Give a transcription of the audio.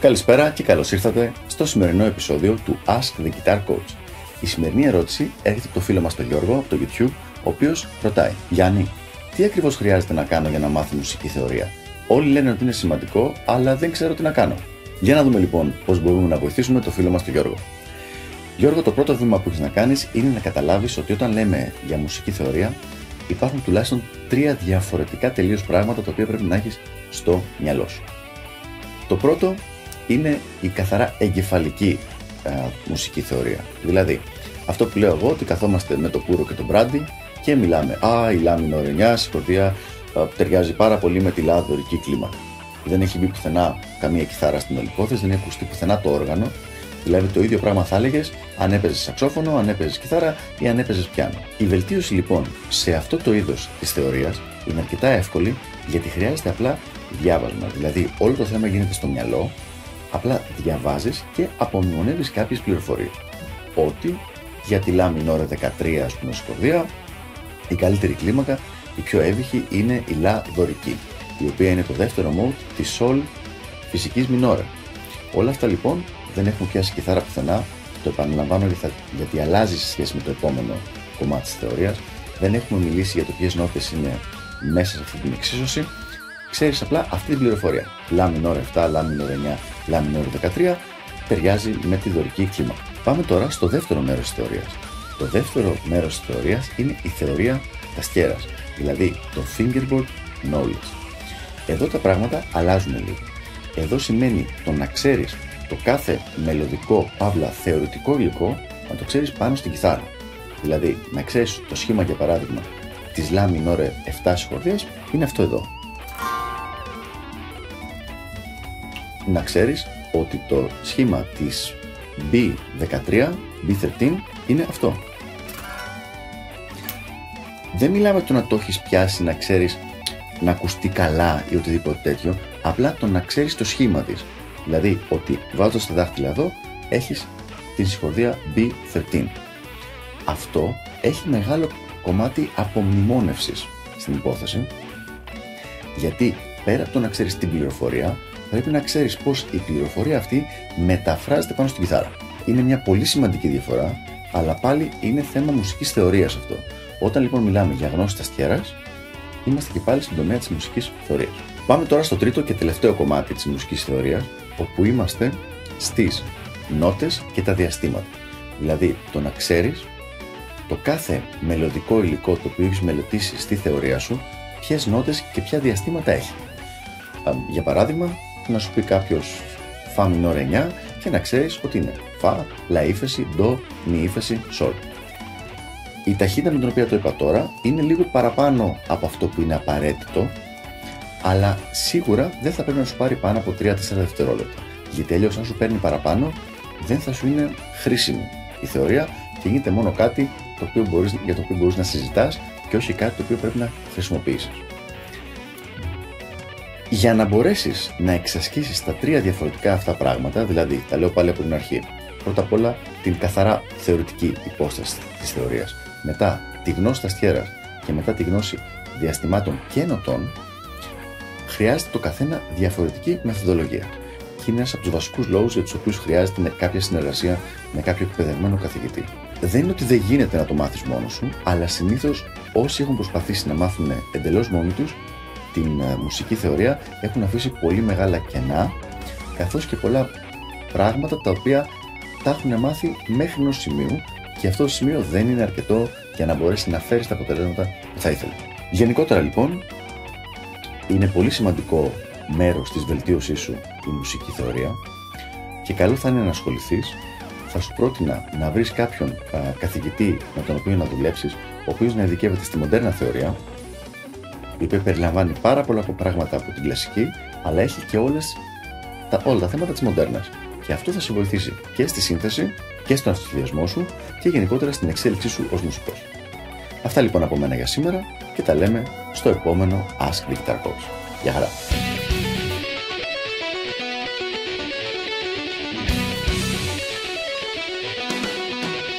Καλησπέρα και καλώς ήρθατε στο σημερινό επεισόδιο του Ask the Guitar Coach. Η σημερινή ερώτηση έρχεται από το φίλο μας τον Γιώργο από το YouTube, ο οποίος ρωτάει: Γιάννη, τι ακριβώς χρειάζεται να κάνω για να μάθω μουσική θεωρία; Όλοι λένε ότι είναι σημαντικό, αλλά δεν ξέρω τι να κάνω. Για να δούμε λοιπόν πώς μπορούμε να βοηθήσουμε το φίλο μας τον Γιώργο. Γιώργο, το πρώτο βήμα που έχεις να κάνεις είναι να καταλάβεις ότι όταν λέμε για μουσική θεωρία, υπάρχουν τουλάχιστον τρία διαφορετικά τελείως πράγματα τα οποία πρέπει να έχεις στο μυαλό σου. Το πρώτο είναι η καθαρά εγκεφαλική α, μουσική θεωρία. Δηλαδή, αυτό που λέω εγώ ότι καθόμαστε με το Πούρο και τον Μπράντι και μιλάμε. Α, η λάμινο 9 συγχωρητία ταιριάζει πάρα πολύ με τη λάδωρική κλίμα. Δεν έχει μπει πουθενά καμία κιθάρα στην όλη υπόθεση, δεν έχει ακουστεί πουθενά το όργανο. Δηλαδή το ίδιο πράγμα θα έλεγες αν έπαιζες σαξόφωνο, αν έπαιζες κιθάρα ή αν έπαιζες πιάνο. Η βελτίωση λοιπόν σε αυτό το είδος της θεωρίας είναι αρκετά εύκολη γιατί χρειάζεται απλά διάβασμα. Δηλαδή όλο το θέμα γίνεται στο μυαλό απλά διαβάζεις και απομνημονεύει κάποιες πληροφορίες. Ότι για τη λάμη ώρα 13 ας πούμε σκορδία, η καλύτερη κλίμακα, η πιο εύυχη είναι η λα δωρική, η οποία είναι το δεύτερο mode της sol φυσικής μινόρα. Όλα αυτά λοιπόν δεν έχουμε πιάσει κιθάρα πουθενά, το επαναλαμβάνω γιατί αλλάζει σε σχέση με το επόμενο κομμάτι της θεωρίας. Δεν έχουμε μιλήσει για το ποιες νότες είναι μέσα σε αυτή την εξίσωση. Ξέρεις απλά αυτή την πληροφορία. Λα μινόρ 7, λα μινόρ 9, λα μινόρ 13 ταιριάζει με τη δωρική κλίμα. Πάμε τώρα στο δεύτερο μέρος της θεωρίας. Το δεύτερο μέρος της θεωρίας είναι η θεωρία ταστιέρα, δηλαδή το fingerboard knowledge. Εδώ τα πράγματα αλλάζουν λίγο. Εδώ σημαίνει το να ξέρεις το κάθε μελλοντικό, παύλα θεωρητικό υλικό να το ξέρεις πάνω στην κιθάρα. Δηλαδή, να ξέρεις το σχήμα για παράδειγμα της λα μινόρε 7 συγχωρδία είναι αυτό εδώ. Να ξέρεις ότι το σχήμα της B13, B13 είναι αυτό. Δεν μιλάμε το να το έχεις πιάσει, να ξέρεις να ακουστεί καλά ή οτιδήποτε τέτοιο, απλά το να ξέρεις το σχήμα της. Δηλαδή ότι βάζοντας τα δάχτυλα εδώ έχεις την συγχωρδία B13. Αυτό έχει μεγάλο κομμάτι απομνημόνευσης στην υπόθεση γιατί πέρα από το να ξέρεις την πληροφορία πρέπει να ξέρεις πως η πληροφορία αυτή μεταφράζεται πάνω στην κιθάρα. Είναι μια πολύ σημαντική διαφορά αλλά πάλι είναι θέμα μουσικής θεωρίας αυτό. Όταν λοιπόν μιλάμε για γνώση ταστιέρα, είμαστε και πάλι στην τομέα της μουσικής θεωρίας. Πάμε τώρα στο τρίτο και τελευταίο κομμάτι της μουσικής θεωρίας, όπου είμαστε στις νότες και τα διαστήματα. Δηλαδή το να ξέρεις το κάθε μελλοντικό υλικό το οποίο έχεις μελετήσει στη θεωρία σου, ποιες νότες και ποια διαστήματα έχει. Για παράδειγμα, να σου πει κάποιος Φα μινόρ 9 και να ξέρεις ότι είναι Φα, Λα ύφεση, Ντο, Μη ύφεση, Σολ. Η ταχύτητα με την οποία το είπα τώρα είναι λίγο παραπάνω από αυτό που είναι απαραίτητο, αλλά σίγουρα δεν θα πρέπει να σου πάρει πάνω από 3-4 δευτερόλεπτα. Γιατί αλλιώς, αν σου παίρνει παραπάνω, δεν θα σου είναι χρήσιμη η θεωρία και γίνεται μόνο κάτι το οποίο μπορείς, για το οποίο μπορείς να συζητάς και όχι κάτι το οποίο πρέπει να χρησιμοποιήσεις. Για να μπορέσεις να εξασκήσεις τα τρία διαφορετικά αυτά πράγματα, δηλαδή τα λέω πάλι από την αρχή, πρώτα απ' όλα την καθαρά θεωρητική υπόσταση της θεωρίας, μετά τη γνώση ταστιέρα και μετά τη γνώση διαστημάτων και νοτών, χρειάζεται το καθένα διαφορετική μεθοδολογία. Και είναι ένας από τους βασικούς λόγους για τους οποίους χρειάζεται κάποια συνεργασία με κάποιο εκπαιδευμένο καθηγητή. Δεν είναι ότι δεν γίνεται να το μάθεις μόνος σου, αλλά συνήθως όσοι έχουν προσπαθήσει να μάθουν εντελώς μόνοι τους την ε, μουσική θεωρία έχουν αφήσει πολύ μεγάλα κενά, καθώς και πολλά πράγματα τα οποία τα έχουν μάθει μέχρι ενός σημείου και αυτό το σημείο δεν είναι αρκετό για να μπορέσει να φέρει τα αποτελέσματα που θα ήθελε. Γενικότερα λοιπόν, είναι πολύ σημαντικό μέρος της βελτίωσής σου η μουσική θεωρία και καλό θα είναι να ασχοληθείς. Θα σου πρότεινα να βρεις κάποιον α, καθηγητή με τον οποίο να δουλέψεις, ο οποίος να ειδικεύεται στη μοντέρνα θεωρία, η οποία περιλαμβάνει πάρα πολλά πράγματα από την κλασική, αλλά έχει και όλες, τα, όλα τα θέματα της μοντέρνας. Και αυτό θα σε βοηθήσει και στη σύνθεση και στον αυτοσχεδιασμό σου και γενικότερα στην εξέλιξή σου ως μουσικός. Αυτά λοιπόν από μένα για σήμερα και τα λέμε στο επόμενο Ask Victor Coach. Γεια χαρά!